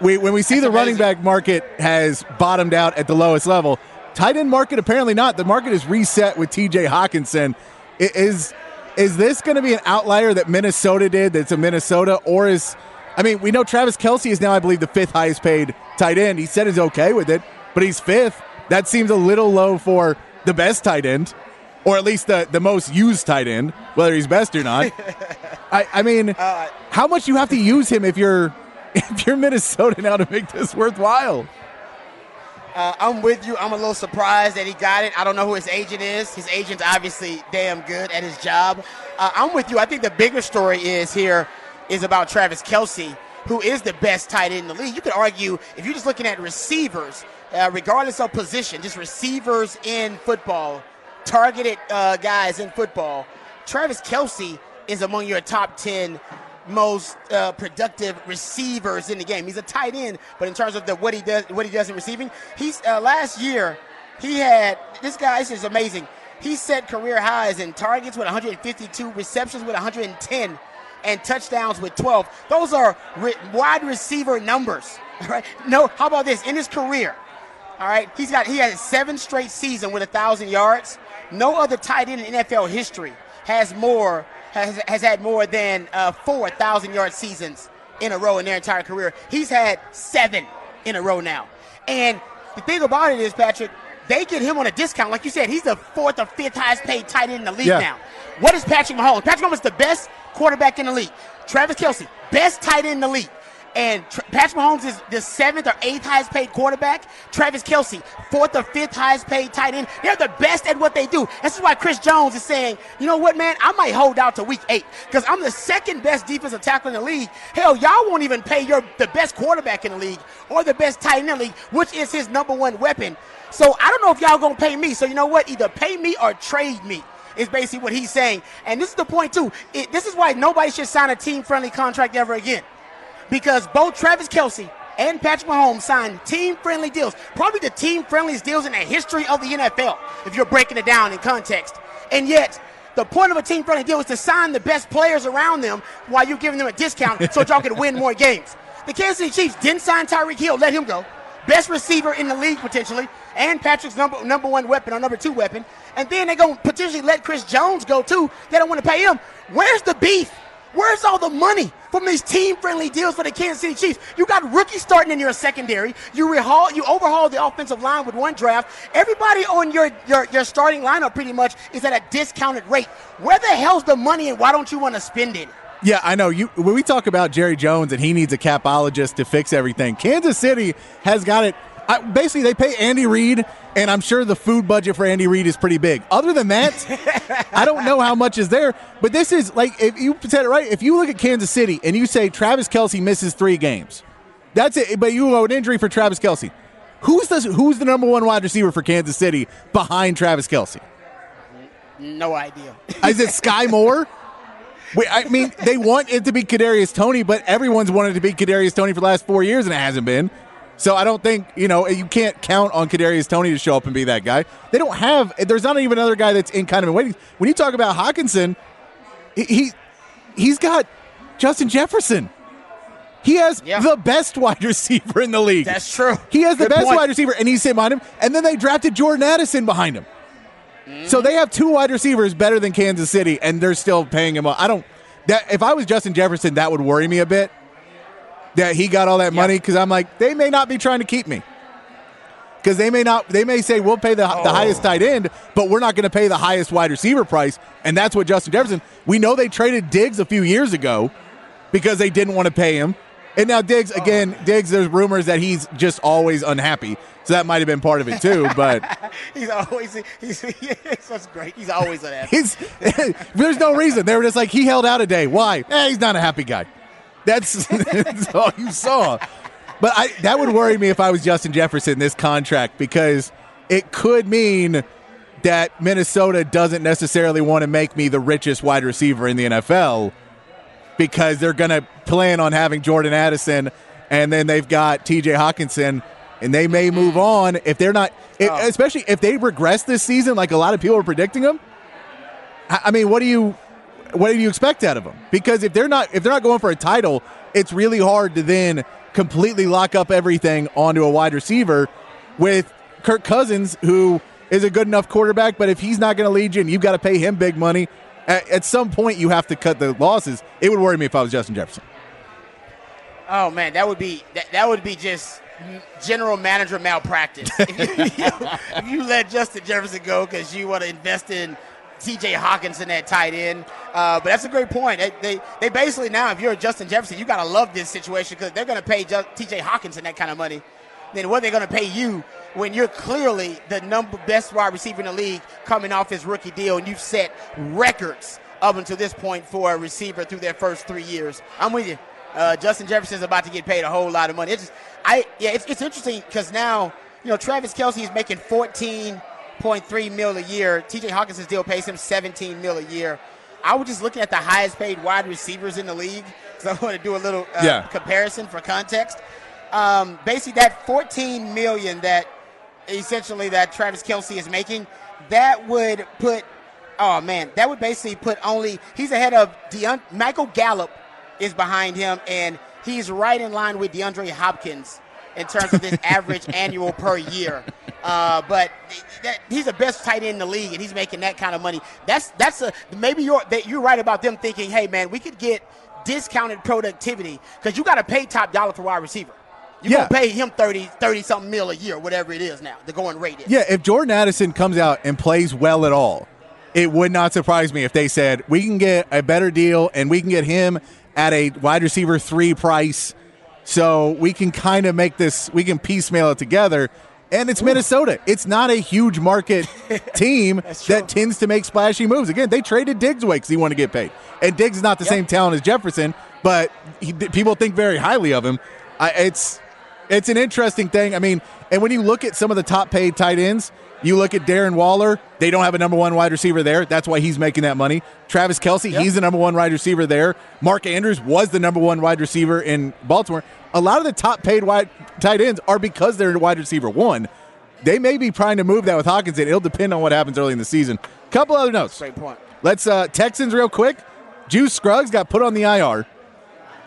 We, when we see That's the running back market has bottomed out at the lowest level, tight end market apparently not. The market is reset with T.J. Hockenson. I- Is is this going to be an outlier that Minnesota did? That's a Minnesota, or is I mean, we know Travis Kelce is now, I believe, the fifth highest paid tight end. He said he's okay with it, but he's fifth. That seems a little low for the best tight end, or at least the, the most used tight end, whether he's best or not. I, I mean, uh, how much you have to use him if you're if you're Minnesota now to make this worthwhile? Uh, I'm with you. I'm a little surprised that he got it. I don't know who his agent is. His agent's obviously damn good at his job. Uh, I'm with you. I think the bigger story is here is about Travis Kelce, who is the best tight end in the league. You could argue if you're just looking at receivers, uh, regardless of position, just receivers in football, targeted uh, guys in football. Travis Kelce is among your top 10 most uh, productive receivers in the game. He's a tight end, but in terms of the what he does, what he does in receiving, he's uh, last year he had this guy. This is amazing. He set career highs in targets with 152, receptions with 110, and touchdowns with 12. Those are re- wide receiver numbers. Right? No, how about this? In his career, all right, he's got he has seven straight season with a thousand yards. No other tight end in NFL history has more has, has had more than uh, 4,000 yard seasons in a row in their entire career. He's had seven in a row now. And the thing about it is, Patrick, they get him on a discount. Like you said, he's the fourth or fifth highest paid tight end in the league yeah. now. What is Patrick Mahomes? Patrick Mahomes is the best quarterback in the league. Travis Kelce, best tight end in the league. And Patrick Mahomes is the seventh or eighth highest paid quarterback. Travis Kelce, fourth or fifth highest paid tight end. They're the best at what they do. This is why Chris Jones is saying, you know what, man, I might hold out to week eight because I'm the second best defensive tackle in the league. Hell, y'all won't even pay your the best quarterback in the league or the best tight end in the league, which is his number one weapon. So I don't know if y'all gonna pay me. So you know what? Either pay me or trade me is basically what he's saying. And this is the point too. It, this is why nobody should sign a team-friendly contract ever again because both Travis Kelce and Patrick Mahomes signed team-friendly deals, probably the team-friendliest deals in the history of the NFL, if you're breaking it down in context. And yet, the point of a team-friendly deal is to sign the best players around them while you're giving them a discount so y'all can win more games. The Kansas City Chiefs didn't sign Tyreek Hill, let him go. Best receiver in the league potentially, and Patrick's number number one weapon or number two weapon. And then they're gonna potentially let Chris Jones go too. They don't want to pay him. Where's the beef? Where's all the money from these team-friendly deals for the Kansas City Chiefs? You got rookies starting in your secondary. You rehaul, you overhaul the offensive line with one draft. Everybody on your, your, your starting lineup pretty much is at a discounted rate. Where the hell's the money and why don't you want to spend it? Yeah, I know. You when we talk about Jerry Jones and he needs a capologist to fix everything, Kansas City has got it I, basically, they pay Andy Reid, and I'm sure the food budget for Andy Reid is pretty big. Other than that, I don't know how much is there. But this is like if you said it right. If you look at Kansas City and you say Travis Kelce misses three games, that's it. But you have an injury for Travis Kelce. Who's the who's the number one wide receiver for Kansas City behind Travis Kelce? No idea. is it Sky Moore? Wait, I mean, they want it to be Kadarius Toney, but everyone's wanted to be Kadarius Toney for the last four years, and it hasn't been. So I don't think you know you can't count on Kadarius Toney to show up and be that guy. They don't have. There's not even another guy that's in kind of in waiting. When you talk about Hockenson, he he's got Justin Jefferson. He has yeah. the best wide receiver in the league. That's true. He has Good the best point. wide receiver, and he's sitting behind him. And then they drafted Jordan Addison behind him. Mm-hmm. So they have two wide receivers better than Kansas City, and they're still paying him. I don't. That if I was Justin Jefferson, that would worry me a bit that he got all that money because I'm like, they may not be trying to keep me. Because they may not, they may say we'll pay the, oh. the highest tight end, but we're not going to pay the highest wide receiver price, and that's what Justin Jefferson. We know they traded Diggs a few years ago because they didn't want to pay him, and now Diggs oh. again. Diggs, there's rumors that he's just always unhappy, so that might have been part of it too. But he's always he's, he's that's great. He's always unhappy. he's there's no reason. They were just like he held out a day. Why? Eh, he's not a happy guy. That's, that's all you saw. But I, that would worry me if I was Justin Jefferson this contract because it could mean that Minnesota doesn't necessarily want to make me the richest wide receiver in the NFL because they're going to plan on having Jordan Addison and then they've got TJ Hockenson and they may move on if they're not oh. especially if they regress this season like a lot of people are predicting them. I mean, what do you what do you expect out of them? Because if they're not if they're not going for a title, it's really hard to then completely lock up everything onto a wide receiver with Kirk Cousins, who is a good enough quarterback, but if he's not going to lead you and you've got to pay him big money, at, at, some point you have to cut the losses. It would worry me if I was Justin Jefferson. Oh man, that would be that, that would be just general manager malpractice. if, you, you let Justin Jefferson go because you want to invest in T.J. Hockenson that tight end. Uh, but that's a great point. They, they, they basically now, if you're Justin Jefferson, you got to love this situation because they're going to pay T.J. Hockenson that kind of money. Then what are they going to pay you when you're clearly the number best wide receiver in the league coming off his rookie deal and you've set records up until this point for a receiver through their first three years? I'm with you. Uh, Justin Jefferson's about to get paid a whole lot of money. It's just, I yeah, it's, it's interesting because now you know Travis Kelce is making 14.3 mil a year. T.J. Hockenson deal pays him 17 mil a year. I was just looking at the highest paid wide receivers in the league, so I want to do a little uh, yeah. comparison for context. Um, basically, that 14 million that essentially that Travis Kelce is making, that would put, oh man, that would basically put only he's ahead of Deon, Michael Gallup is behind him, and he's right in line with DeAndre Hopkins in terms of his average annual per year. Uh, but that, he's the best tight end in the league, and he's making that kind of money. That's that's a maybe you're that you're right about them thinking, hey man, we could get discounted productivity because you got to pay top dollar for wide receiver. You yeah. gonna pay him 30, 30 something mil a year, whatever it is now. The going rate is. Yeah, if Jordan Addison comes out and plays well at all, it would not surprise me if they said we can get a better deal and we can get him at a wide receiver three price. So we can kind of make this, we can piecemeal it together. And it's Ooh. Minnesota. It's not a huge market team that tends to make splashy moves. Again, they traded Diggs away because he wanted to get paid. And Diggs is not the yep. same talent as Jefferson, but he, people think very highly of him. I, it's it's an interesting thing. I mean, and when you look at some of the top paid tight ends, you look at Darren Waller, they don't have a number one wide receiver there. That's why he's making that money. Travis Kelce, yep. he's the number one wide receiver there. Mark Andrews was the number one wide receiver in Baltimore. A lot of the top paid wide tight ends are because they're a wide receiver one. They may be trying to move that with Hawkins. and It'll depend on what happens early in the season. Couple other notes. Great point. Let's uh, Texans real quick. Juice Scruggs got put on the IR.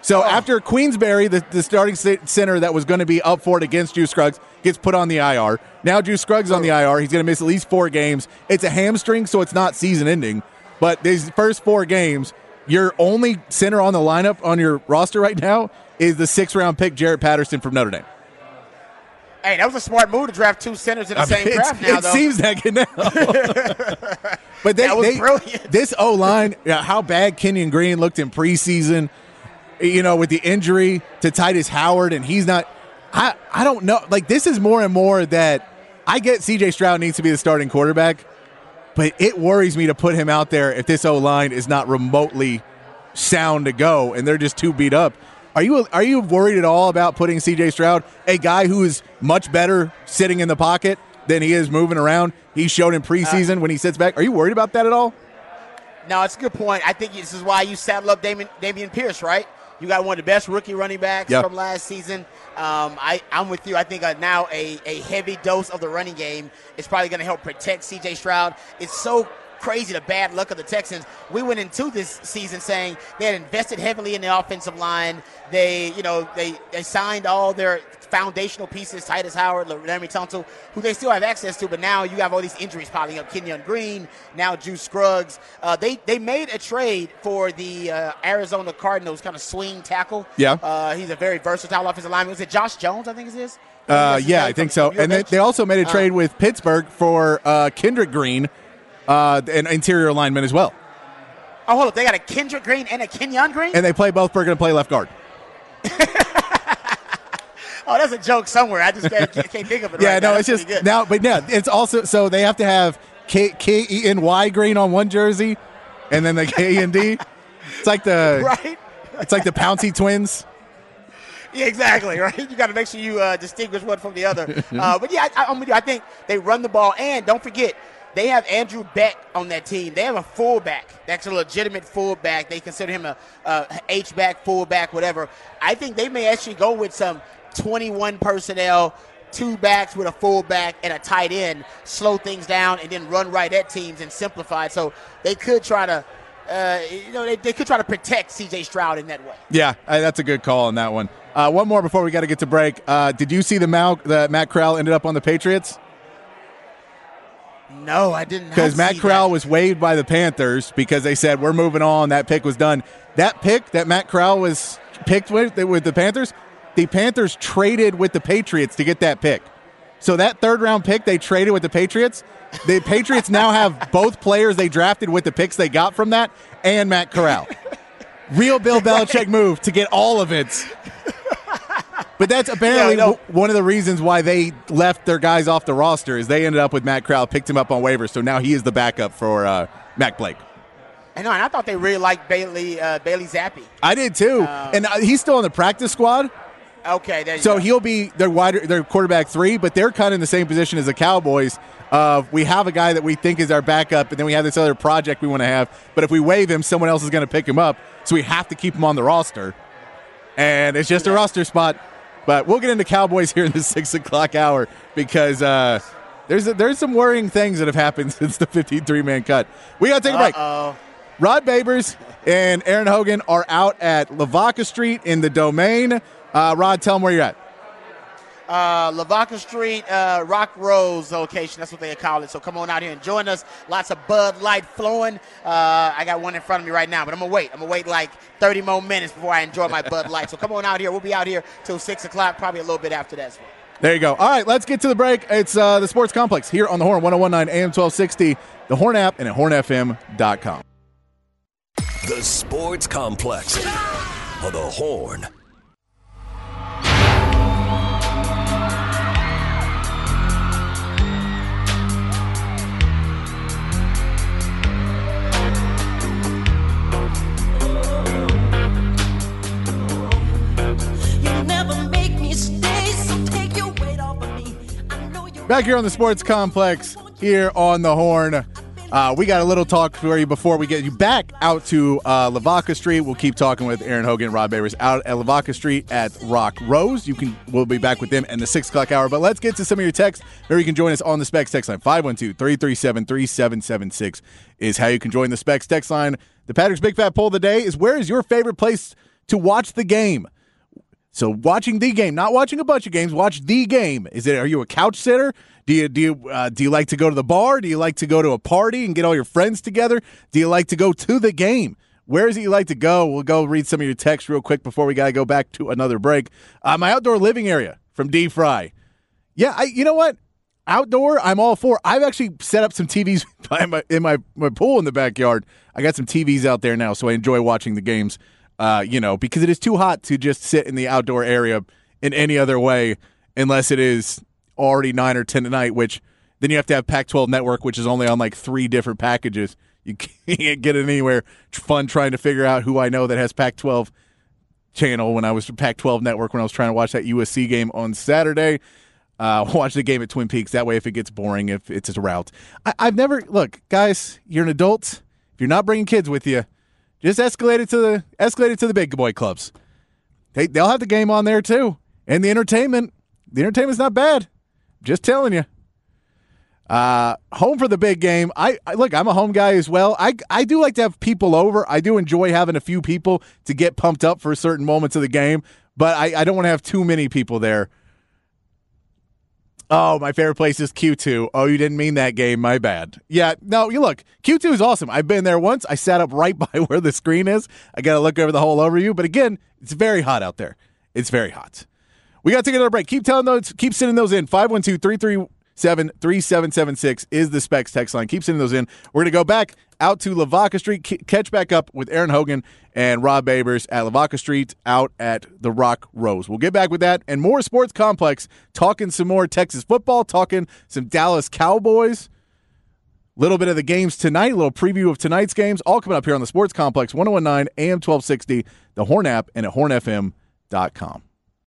So oh. after Quessenberry, the, the starting center that was going to be up for it against Juice Scruggs, gets put on the IR. Now Juice Scruggs on the oh. IR. He's going to miss at least four games. It's a hamstring, so it's not season ending. But these first four games, your only center on the lineup on your roster right now is the six round pick Jarrett Patterson from Notre Dame. Hey, that was a smart move to draft two centers in the I same mean, draft. Now, it though. seems that good now. but they, they this O line, yeah, how bad Kenyon Green looked in preseason you know, with the injury to Tytus Howard, and he's not. I I don't know. Like this is more and more that I get. C.J. Stroud needs to be the starting quarterback, but it worries me to put him out there if this O line is not remotely sound to go, and they're just too beat up. Are you are you worried at all about putting C.J. Stroud, a guy who is much better sitting in the pocket than he is moving around? He showed in preseason uh, when he sits back. Are you worried about that at all? No, it's a good point. I think this is why you saddle up Damian, Dameon Pierce, right? You got one of the best rookie running backs yep. from last season. Um, I, am with you. I think uh, now a, a heavy dose of the running game is probably going to help protect C.J. Stroud. It's so crazy the bad luck of the Texans. We went into this season saying they had invested heavily in the offensive line. They, you know, they, they signed all their foundational pieces, Tytus Howard, Laremy Tunsil, who they still have access to, but now you have all these injuries piling up. Kenyon Green, now Juice Scruggs. Uh, they, they made a trade for the uh, Arizona Cardinals kind of swing tackle. Yeah. Uh, he's a very versatile offensive lineman. Was it Josh Jones, I think it is? Uh, yeah, I think so. And they, they, also made a uh, trade with Pittsburgh for uh, Kendrick Green, uh, an interior lineman as well. Oh, hold up. They got a Kendrick Green and a Kenyon Green? And they play both. We're going to play left guard. oh, that's a joke somewhere. I just can't, can't think of it. yeah, right no, now. it's just now, but yeah, it's also so they have to have K K E N Y green on one jersey, and then the K and D. It's like the right. It's like the Pouncey twins. Yeah, exactly. Right. You got to make sure you uh, distinguish one from the other. Uh, but yeah, I, you. I think they run the ball, and don't forget they have Andrew Beck on that team. They have a fullback. That's a legitimate fullback. They consider him a, a H back, fullback, whatever. I think they may actually go with some 21 personnel, two backs with a fullback and a tight end, slow things down, and then run right at teams and simplify. So they could try to. Uh, you know, they, they, could try to protect C.J. Stroud in that way. Yeah, that's a good call on that one. Uh, one more before we got to get to break. Uh, did you see the, Mal- the Matt Corral ended up on the Patriots? No, I didn't. Because Matt Corral was waived by the Panthers because they said we're moving on. That pick was done. That pick that Matt Corral was picked with, with the Panthers, the Panthers traded with the Patriots to get that pick. So that third round pick they traded with the Patriots. The Patriots now have both players they drafted with the picks they got from that and Matt Corral. Real Bill Belichick move to get all of it. But that's apparently Yeah, no. one of the reasons why they left their guys off the roster is they ended up with Matt Corral, picked him up on waivers, so now he is the backup for uh, Mac Blake. I know, and I thought they really liked Bailey uh, Bailey Zappe. I did too, and uh, he's still on the practice squad. Okay, there you So go. he'll be their wider their quarterback three, but they're kind of in the same position as the Cowboys. Of we have a guy that we think is our backup, and then we have this other project we want to have. But if we waive him, someone else is going to pick him up, so we have to keep him on the roster. And it's just a roster spot. But we'll get into Cowboys here in the six o'clock hour because uh, there's there's some worrying things that have happened since the 53 man cut. We got to take a break. Uh-oh. Rod Babers and Aaron Hogan are out at Lavaca Street in the domain. Uh, Rod, tell them where you're at. uh, Lavaca Street, uh, Rock Rose location. That's what they call it. So come on out here and join us. Lots of Bud Light flowing. Uh, I got one in front of me right now, but I'm gonna wait. I'm gonna wait like 30 more minutes before I enjoy my Bud Light. So come on out here. We'll be out here till six o'clock, probably a little bit after that. as well. There you go. All right, let's get to the break. It's uh, the Sports Complex here on the Horn, 1019 AM 1260, the Horn app, and at hornfm.com. The Sports Complex of the Horn. Back here on the Sports Complex, here on the Horn. Uh, we got a little talk for you before we get you back out to uh, Lavaca Street. We'll keep talking with Aaron Hogan and Rod Babers out at Lavaca Street at Rock Rose. You can we'll be back with them in the six o'clock hour. But let's get to some of your texts. Maybe you can join us on the Specs text line 512-337-3776 is how you can join the Specs text line. The Patrick's Big Fat Poll of the day is where is your favorite place to watch the game? So watching the game, not watching a bunch of games, watch the game. Is it? Are you a couch sitter? Do you do you uh, do you like to go to the bar? Do you like to go to a party and get all your friends together? Do you like to go to the game? Where is it you like to go? We'll go read some of your texts real quick before we gotta go back to another break. Uh, my outdoor living area from D Fry. Yeah, I, you know what? Outdoor, I'm all for. I've actually set up some TVs by my, in my, my pool in the backyard. I got some TVs out there now, so I enjoy watching the games. Uh, you know, because it is too hot to just sit in the outdoor area in any other way, unless it is already nine or ten at night. Which then you have to have Pac-12 network, which is only on like three different packages. You can't get it anywhere. It's fun trying to figure out who I know that has Pac-12 channel when I was Pac-12 network when I was trying to watch that USC game on Saturday. Uh, watch the game at Twin Peaks. That way, if it gets boring, if it's a route, I, I've never look, guys. You're an adult. If you're not bringing kids with you, just escalate it to the escalate it to the big boy clubs. They they'll have the game on there too, and the entertainment. The entertainment's not bad. Just telling you. Uh, home for the big game. I, I look. I'm a home guy as well. I I do like to have people over. I do enjoy having a few people to get pumped up for certain moments of the game. But I, I don't want to have too many people there. Oh, my favorite place is Q2. Oh, you didn't mean that game. My bad. Yeah, no, you look, Q2 is awesome. I've been there once. I sat up right by where the screen is. I got to look over the whole overview. But again, it's very hot out there. It's very hot. We got to take another break. Keep telling those, keep sending those in. 512 337 3776 is the specs text line. Keep sending those in. We're going to go back out to Lavaca Street, c- catch back up with Aaron Hogan and Rod Babers at Lavaca Street out at the Rock Rose. We'll get back with that and more sports complex, talking some more Texas football, talking some Dallas Cowboys. Little bit of the games tonight, a little preview of tonight's games, all coming up here on the Sports Complex 1019 AM 1260, the Horn app, and at hornfm.com.